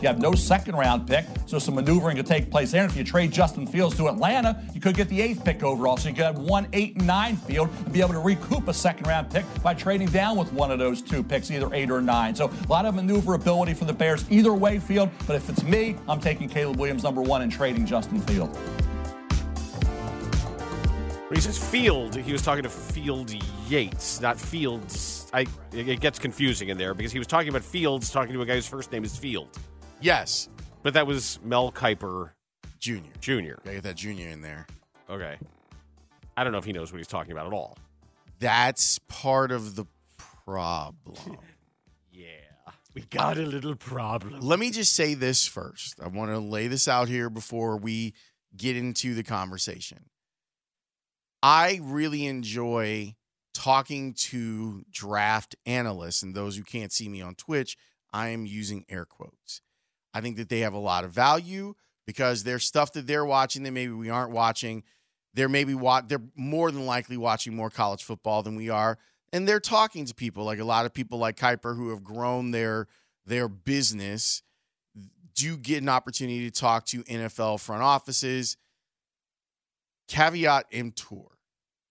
You have no second round pick, so some maneuvering could take place there. And if you trade Justin Fields to Atlanta, you could get the eighth pick overall. So you could have one, eight, and nine field and be able to recoup a second round pick by trading down with one of those two picks, either eight or nine. So a lot of maneuverability for the Bears either way field. But if it's me, I'm taking Caleb Williams number one and trading Justin Fields. When he says Field, he was talking to Field Yates, not Fields. I it gets confusing in there because he was talking about Fields, talking to a guy whose first name is Field, Yes, but that was Mel Kiper Junior. Jr. Gotta get that Junior in there. Okay, I don't know if he knows what he's talking about at all. That's part of the problem. Yeah, we got a little problem. Let me just say this first. I want to lay this out here before we get into the conversation. I really enjoy talking to draft analysts, and those who can't see me on Twitch, I am using air quotes. I think that they have a lot of value because there's stuff that they're watching that maybe we aren't watching. They're maybe wa- they're more than likely watching more college football than we are, and they're talking to people like a lot of people like Kiper who have grown their their business do get an opportunity to talk to NFL front offices. Caveat emptor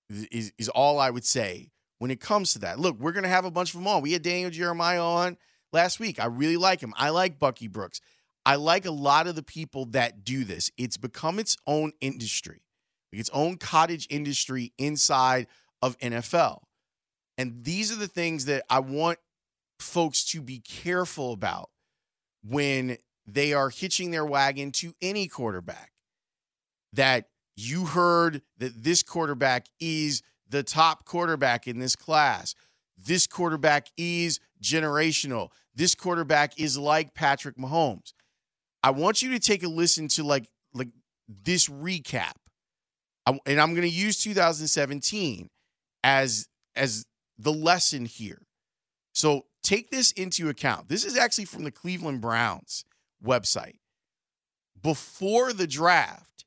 is, is all I would say when it comes to that. Look, we're going to have a bunch of them on. We had Daniel Jeremiah on last week. I really like him. I like Bucky Brooks. I like a lot of the people that do this. It's become its own industry, its own cottage industry inside of NFL. And these are the things that I want folks to be careful about when they are hitching their wagon to any quarterback. That you heard that this quarterback is the top quarterback in this class. This quarterback is generational. This quarterback is like Patrick Mahomes. I want you to take a listen to like like this recap. I, and I'm going to use 2017 as as the lesson here. So take this into account. This is actually from the Cleveland Browns website. Before the draft,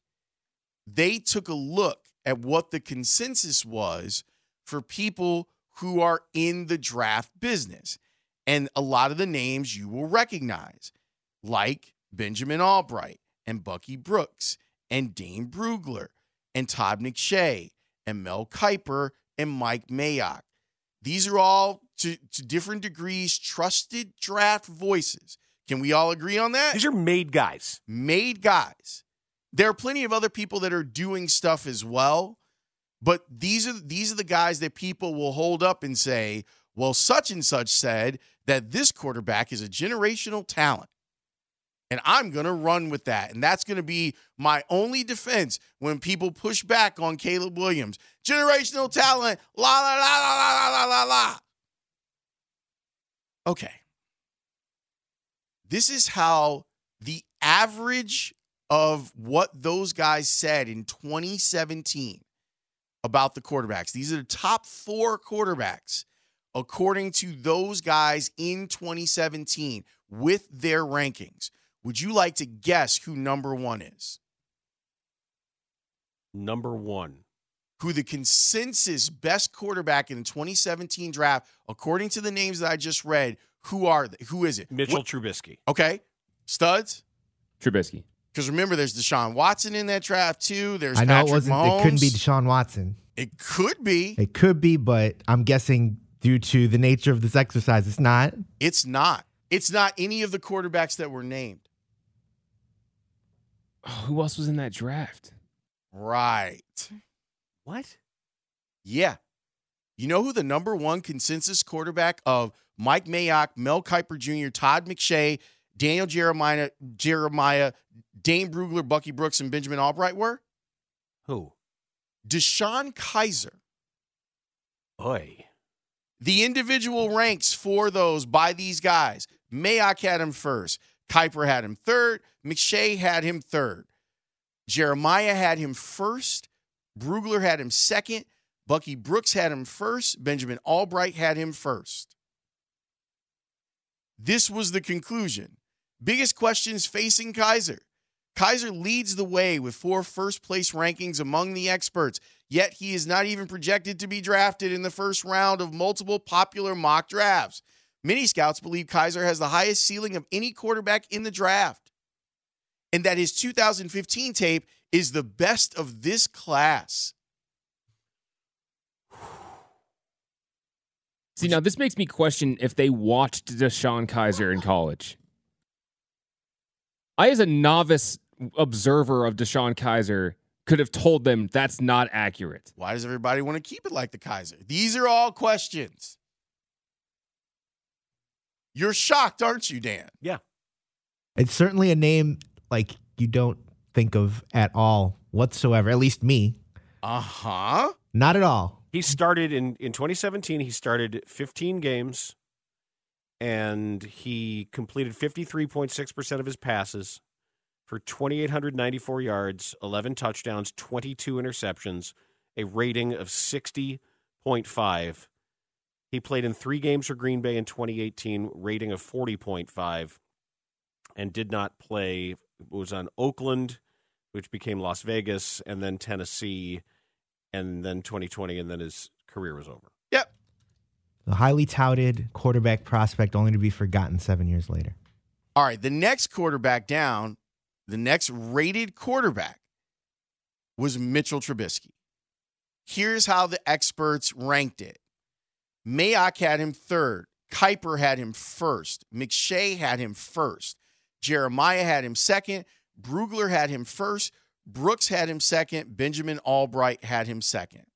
they took a look at what the consensus was for people who are in the draft business. And a lot of the names you will recognize, like Benjamin Albright and Bucky Brooks and Dane Brugler and Todd McShay and Mel Kiper and Mike Mayock. These are all to, to different degrees trusted draft voices. Can we all agree on that? These are made guys. made guys. There are plenty of other people that are doing stuff as well, but these are these are the guys that people will hold up and say, "Well, such and such said that this quarterback is a generational talent." And I'm going to run with that. And that's going to be my only defense when people push back on Caleb Williams. Generational talent, la la la la la la la la. Okay. This is how the average of what those guys said in 2017 about the quarterbacks. These are the top four quarterbacks according to those guys in 2017 with their rankings. Would you like to guess who number one is? Number one. Who the consensus best quarterback in the 2017 draft, according to the names that I just read, who are they? Who is it? Mitchell What- Trubisky. okay. Studs? Trubisky. Because remember, there's Deshaun Watson in that draft too. There's I know Patrick it wasn't. Mahomes. It couldn't be Deshaun Watson. It could be. It could be, but I'm guessing due to the nature of this exercise, it's not. It's not. It's not any of the quarterbacks that were named. Oh, who else was in that draft? Right. What? Yeah. You know who the number one consensus quarterback of Mike Mayock, Mel Kiper Jr., Todd McShay, Daniel Jeremiah, Jeremiah, Dane Brugler, Bucky Brooks, and Benjamin Albright were? Who? DeShone Kizer. Boy. The individual ranks for those by these guys Mayock had him first. Kiper had him third. McShay had him third. Jeremiah had him first. Brugler had him second. Bucky Brooks had him first. Benjamin Albright had him first. This was the conclusion. Biggest questions facing Kizer. Kizer leads the way with four first place rankings among the experts, yet he is not even projected to be drafted in the first round of multiple popular mock drafts. Many scouts believe Kizer has the highest ceiling of any quarterback in the draft, and that his 2015 tape is the best of this class. See, now this makes me question if they watched DeShone Kizer in college. I, as a novice observer of DeShone Kizer, could have told them that's not accurate. Why does everybody want to keep it like the Kaiser? These are all questions. You're shocked, aren't you, Dan? Yeah. It's certainly a name like you don't think of at all whatsoever. At least me, Uh huh. not at all. He started in, in 2017, he started 15 games and he completed 53.6% of his passes for 2,894 yards, 11 touchdowns, 22 interceptions, a rating of 60.5. He played in three games for Green Bay in 2018, rating of 40.5, and did not play. Was on Oakland, which became Las Vegas, and then Tennessee, and then 2020, and then his career was over. Yep. A highly touted quarterback prospect only to be forgotten seven years later. All right. The next quarterback down, the next rated quarterback was Mitchell Trubisky. Here's how the experts ranked it Mayock had him third. Kiper had him first. McShay had him first. Jeremiah had him second. Brugler had him first. Brooks had him second. Benjamin Albright had him second.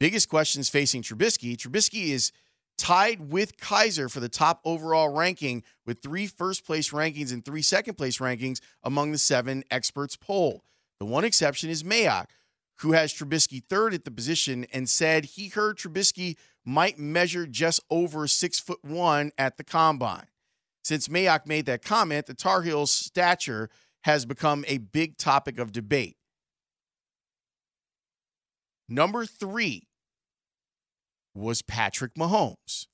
Biggest questions facing Trubisky. Trubisky is tied with Kizer for the top overall ranking with three first place rankings and three second place rankings among the seven experts poll. The one exception is Mayock, who has Trubisky third at the position and said he heard Trubisky might measure just over six foot one at the combine. Since Mayock made that comment, the Tar Heels' stature has become a big topic of debate. Number three was Patrick Mahomes.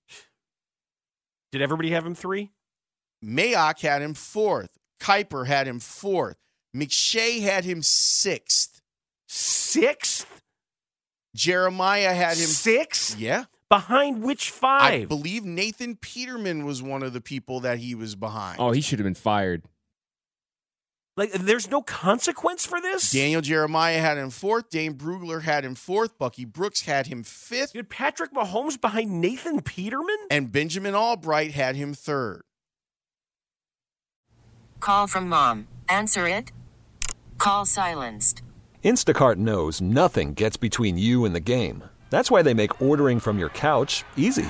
Did everybody have him three? Mayock had him fourth. Kiper had him fourth. McShay had him sixth. Sixth? Jeremiah had him Six? Yeah. Behind which five? I five? believe Nathan Peterman was one of the people that he was behind. Oh, he should have been fired. Like, there's no consequence for this? Daniel Jeremiah had him fourth. Dane Brugler had him fourth. Bucky Brooks had him fifth. Dude, Patrick Mahomes behind Nathan Peterman? And Benjamin Albright had him third. Call from mom. Answer it. Call silenced. Instacart knows nothing gets between you and the game. That's why they make ordering from your couch easy.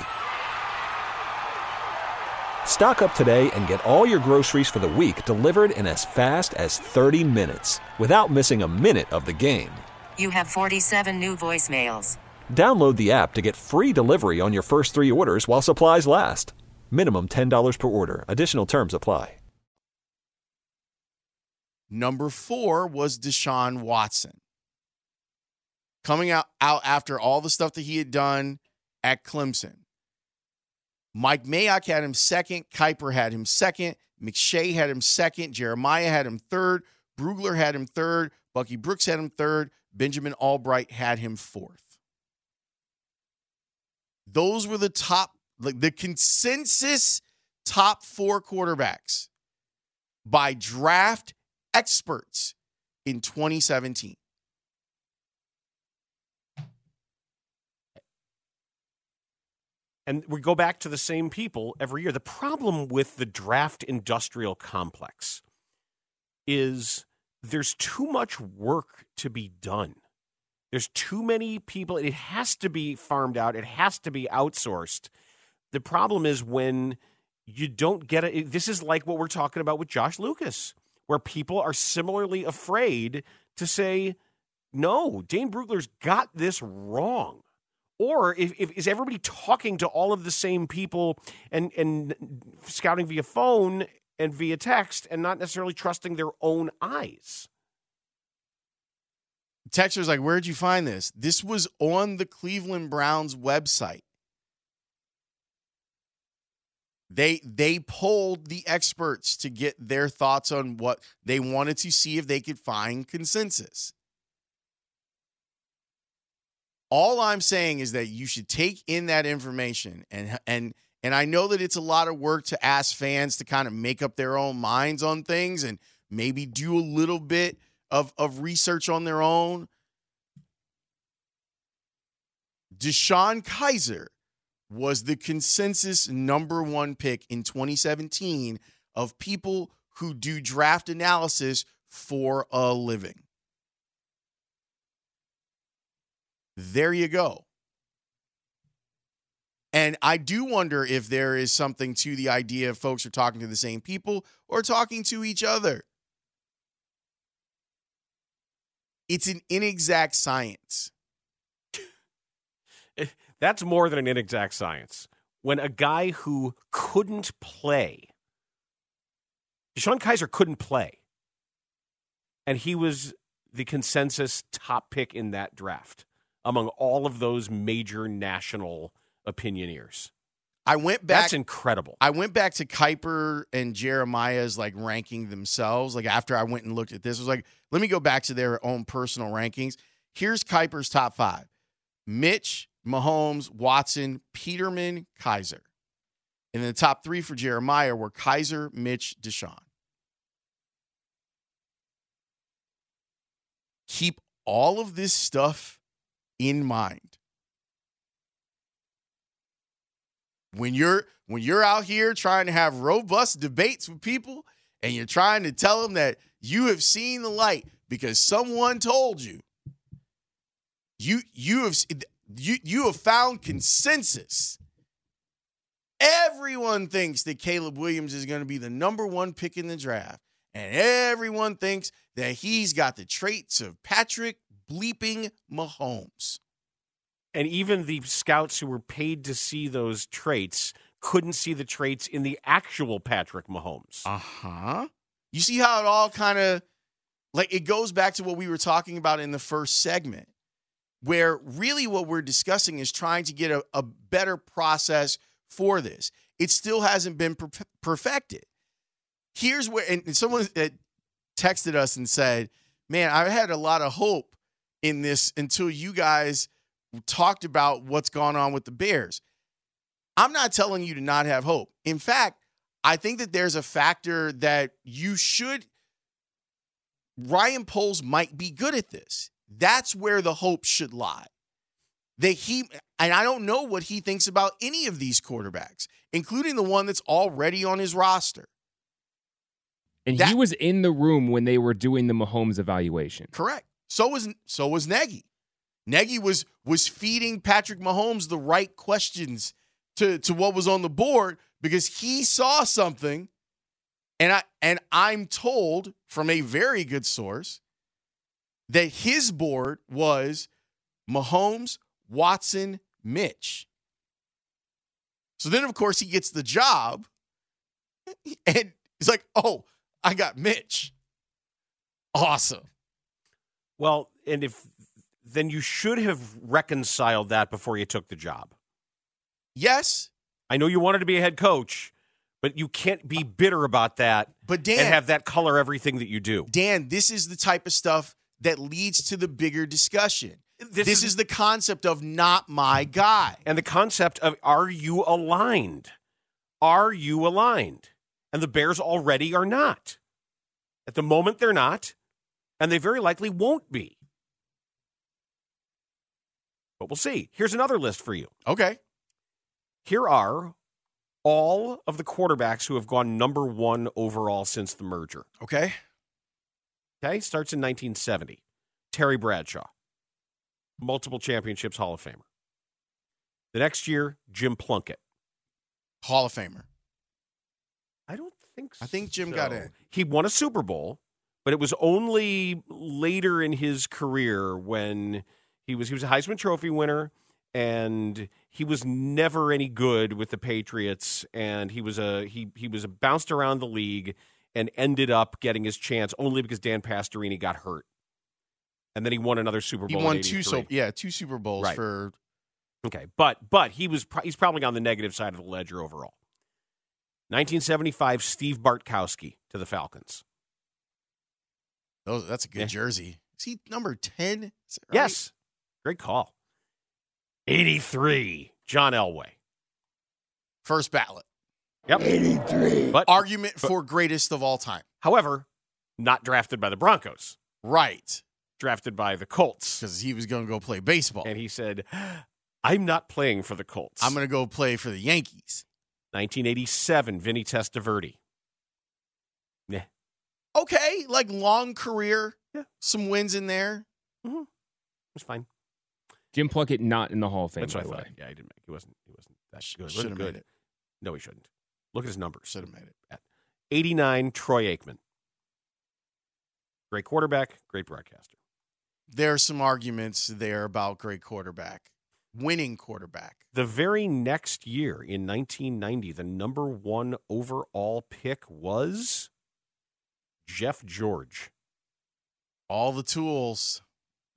Stock up today and get all your groceries for the week delivered in as fast as 30 minutes without missing a minute of the game. You have 47 new voicemails. Download the app to get free delivery on your first three orders while supplies last. Minimum $10 per order. Additional terms apply. Number four was Deshaun Watson. Coming out, out after all the stuff that he had done at Clemson. Mike Mayock had him second. Kiper had him second. McShay had him second. Jeremiah had him third. Brugler had him third. Bucky Brooks had him third. Benjamin Albright had him fourth. Those were the top, like the consensus top four quarterbacks by draft experts in 2017. And we go back to the same people every year. The problem with the draft industrial complex is there's too much work to be done. There's too many people. It has to be farmed out. It has to be outsourced. The problem is when you don't get it. This is like what we're talking about with Josh Lucas, where people are similarly afraid to say, no, Dane Brugler's got this wrong Or if, if is everybody talking to all of the same people and and scouting via phone and via text and not necessarily trusting their own eyes? Texter's like, where'd you find this? This was on the Cleveland Browns website. They they polled the experts to get their thoughts on what they wanted to see if they could find consensus. All I'm saying is that you should take in that information and and and I know that it's a lot of work to ask fans to kind of make up their own minds on things and maybe do a little bit of of research on their own. DeShone Kizer was the consensus number one pick in 2017 of people who do draft analysis for a living. There you go. And I do wonder if there is something to the idea of folks are talking to the same people or talking to each other. It's an inexact science. That's more than an inexact science. When a guy who couldn't play, DeShone Kizer couldn't play, and he was the consensus top pick in that draft among all of those major national opinioneers. I went back. That's incredible. I went back to Kiper and Jeremiah's like ranking themselves. Like after I went and looked at this, I was like, let me go back to their own personal rankings. Here's Kiper's top five: Mitch, Mahomes, Watson, Peterman, Kizer. And then the top three for Jeremiah were Kizer, Mitch, Deshaun. Keep all of this stuff in mind. When you're when you're out here trying to have robust debates with people and you're trying to tell them that you have seen the light because someone told you you you have you you have found consensus. Everyone thinks that Caleb Williams is going to be the number one pick in the draft, and everyone thinks that he's got the traits of Patrick bleeping Mahomes. And even the scouts who were paid to see those traits couldn't see the traits in the actual Patrick Mahomes. Uh huh. You see how it all kind of like it goes back to what we were talking about in the first segment where really what we're discussing is trying to get a, a better process for this. It still hasn't been per- perfected. Here's where, and someone that texted us and said, Man, I had a lot of hope in this until you guys talked about what's gone on with the Bears. I'm not telling you to not have hope. In fact, I think that there's a factor that you should. Ryan Poles might be good at this. That's where the hope should lie. That he and I don't know what he thinks about any of these quarterbacks, including the one that's already on his roster. And That- he was in the room when they were doing the Mahomes evaluation. Correct. So was so was Nagy. Nagy was was feeding Patrick Mahomes the right questions to to what was on the board because he saw something and I and I'm told from a very good source that his board was Mahomes, Watson, Mitch. So then of course he gets the job and he's like, "Oh, I got Mitch." Awesome. Well, and if then you should have reconciled that before you took the job. Yes, I know you wanted to be a head coach, but you can't be bitter about that but Dan and have that color everything that you do. Dan, this is the type of stuff that leads to the bigger discussion. This, This, is, the concept of not my guy. and the concept of are you aligned? Are you aligned? And the Bears already are not. At the moment, they're not, and they very likely won't be. But we'll see. Here's another list for you. Okay. Here are all of the quarterbacks who have gone number one overall since the merger. Okay. Okay, starts in 1970. Terry Bradshaw, multiple championships Hall of Famer. The next year, Jim Plunkett. Hall of Famer. I don't think so. I think Jim got so. in. He won a Super Bowl, but it was only later in his career when he was he was a Heisman Trophy winner and he was never any good with the Patriots. And he was a he he was a bounced around the league and ended up getting his chance only because Dan Pastorini got hurt. And then he won another Super He Bowl. in won two so yeah two Super Bowls Right. for Okay, but but he was he's probably on the negative side of the ledger overall. 1975, Steve Bartkowski to the Falcons. Those. That's a good Yeah. jersey. Is he number ten? Right? Yes, great call. 83, John Elway. first ballot. Yep, 83. But Argument but- for greatest of all time. however, not drafted by the Broncos, Right, drafted by the Colts, because he was going to go play baseball. and he said, "I'm not playing for the Colts." I'm going to go play for the Yankees. 1987, Vinny Testaverde. Okay, like long career. Yeah. Some wins in there. Mm-hmm. It was fine. Jim Plunkett not in the Hall of Fame. That's by what I thought. way. Yeah, he didn't make. He wasn't. He wasn't that Sh- good. Should have made it. No, he shouldn't. Look at his numbers. Should have made it. 89, Troy Aikman. Great quarterback, great broadcaster. There are some arguments there about great quarterback, winning quarterback. The very next year in 1990, the number one overall pick was Jeff George. All the tools,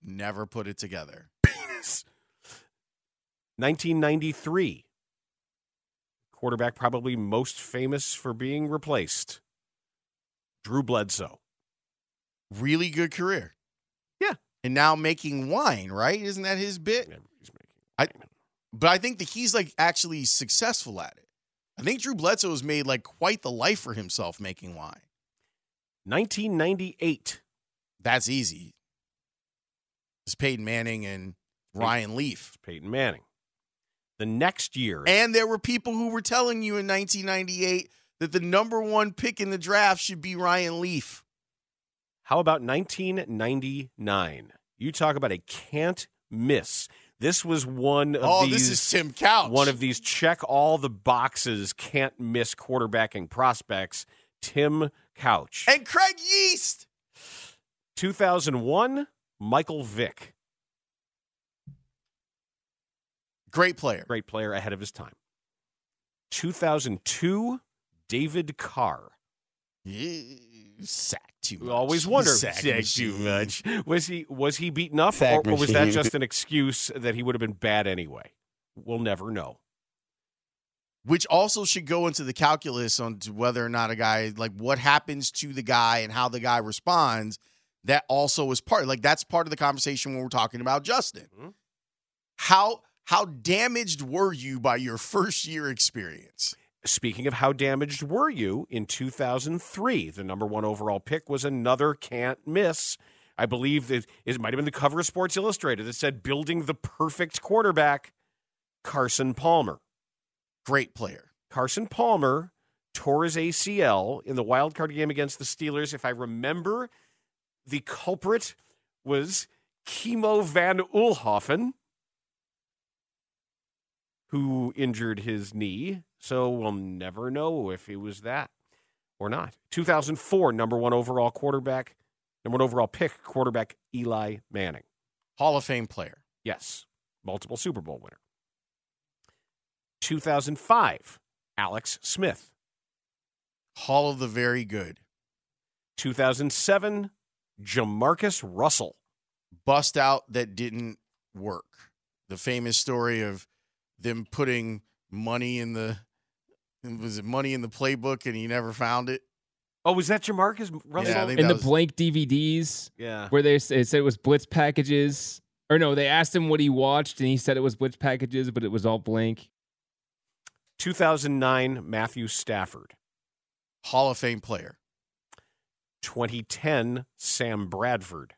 never put it together. 1993, quarterback probably most famous for being replaced, Drew Bledsoe. Really good career. Yeah. And now making wine, right? Isn't that his bit? Yeah, he's making- I- But I think that he's like actually successful at it. I think Drew Bledsoe has made like quite the life for himself making wine. 1998, That's easy. It's Peyton Manning and Ryan Leaf. Peyton Manning. The next year, And there were people who were telling you in 1998 that the number one pick in the draft should be Ryan Leaf. How about 1999? You talk about a can't miss. This was one of oh, these this is Tim Couch. one of these check all the boxes can't miss quarterbacking prospects. Tim Couch. and Craig Yeast. 2001, Michael Vick, Great player. great player ahead of his time. 2002, David Carr. You sack too much. We always wonder. Sack Sack too much. Was he was he beaten up, or, or was that just an excuse that he would have been bad anyway? We'll never know. Which also should go into the calculus on whether or not a guy like what happens to the guy and how the guy responds. That also is part like that's part of the conversation when we're talking about Justin. Mhm. How how damaged were you by your first year experience? Speaking of how damaged were you in 2003, the number one overall pick was another can't miss. I believe that it might have been the cover of Sports Illustrated that said building the perfect quarterback, Carson Palmer. Great player. Carson Palmer tore his ACL in the wild card game against the Steelers. If I remember, the culprit was Kimo von Oelhoffen, who injured his knee. So we'll never know if it was that or not. 2004, number one overall quarterback, number one overall pick, quarterback Eli Manning. Hall of Fame player. Yes, multiple Super Bowl winner. 2005, Alex Smith. Hall of the very good. 2007, Jamarcus Russell. Bust out that didn't work. The famous story of them putting money in the was it money in the playbook and he never found it? Oh, was that Jamarcus Russell? I think In the was- blank DVDs yeah. where they s- it said it was Blitz packages, or no, they asked him what he watched and he said it was Blitz packages, but it was all blank. 2009, Matthew Stafford. Hall of Fame player. 2010, Sam Bradford.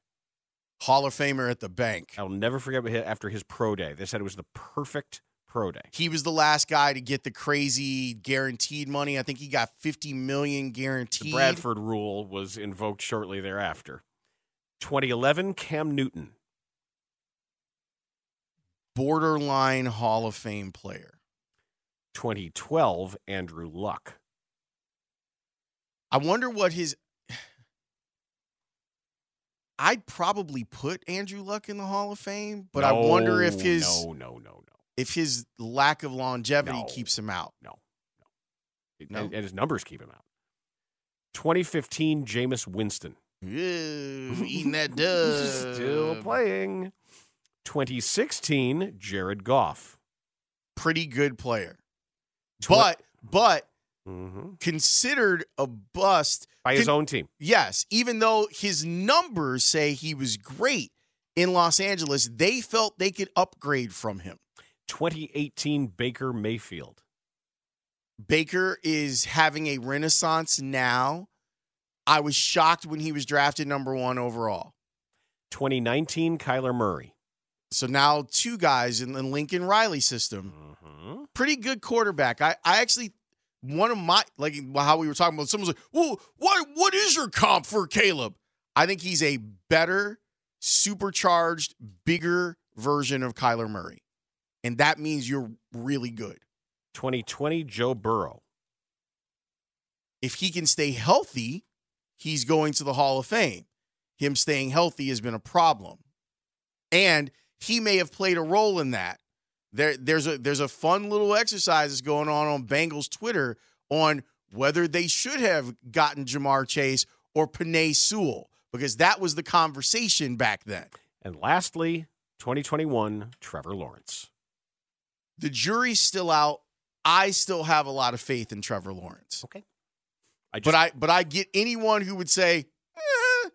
Hall of Famer at the bank. I'll never forget after his pro day. They said it was the perfect pro day. He was the last guy to get the crazy guaranteed money. I think he got 50 million The guaranteed. Bradford rule was invoked shortly thereafter. 2011, Cam Newton. borderline Hall of Fame player. 2012, Andrew Luck. I wonder what his I'd probably put Andrew Luck in the Hall of Fame, but I wonder if his no, no, no, no, if his lack of longevity No. keeps him out. no, no. No? And, and his numbers keep him out. 2015, Jameis Winston. Ew, eating that dub. Still playing. 2016, Jared Goff. Pretty good player. But but hmm considered a bust. By his Can- own team. Yes, even though his numbers say he was great in Los Angeles, they felt they could upgrade from him. 2018, Baker Mayfield. Baker is having a renaissance now. I was shocked when he was drafted number one overall. 2019, Kyler Murray. So now two guys in the Lincoln Riley system. hmm Pretty good quarterback. I, I actually one of my like how we were talking about someone's like, well, what what is your comp for Caleb? I think he's a better, supercharged, bigger version of Kyler Murray. And that means you're really good. 2020, Joe Burrow. if he can stay healthy, he's going to the Hall of Fame. Him staying healthy has been a problem. And he may have played a role in that. There, there's a there's a fun little exercise that's going on on Bengals Twitter on whether they should have gotten Ja'Marr Chase or Penei Sewell because that was the conversation back then. And lastly, 2021, Trevor Lawrence. The jury's still out. I still have a lot of faith in Trevor Lawrence. Okay. I just, But I but I get anyone who would say, eh, eh,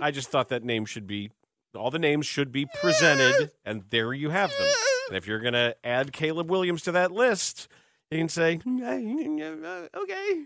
I just thought that name should be, all the names should be presented, and there you have them. And if you're going to add Caleb Williams to that list, you can say, "Mm, okay.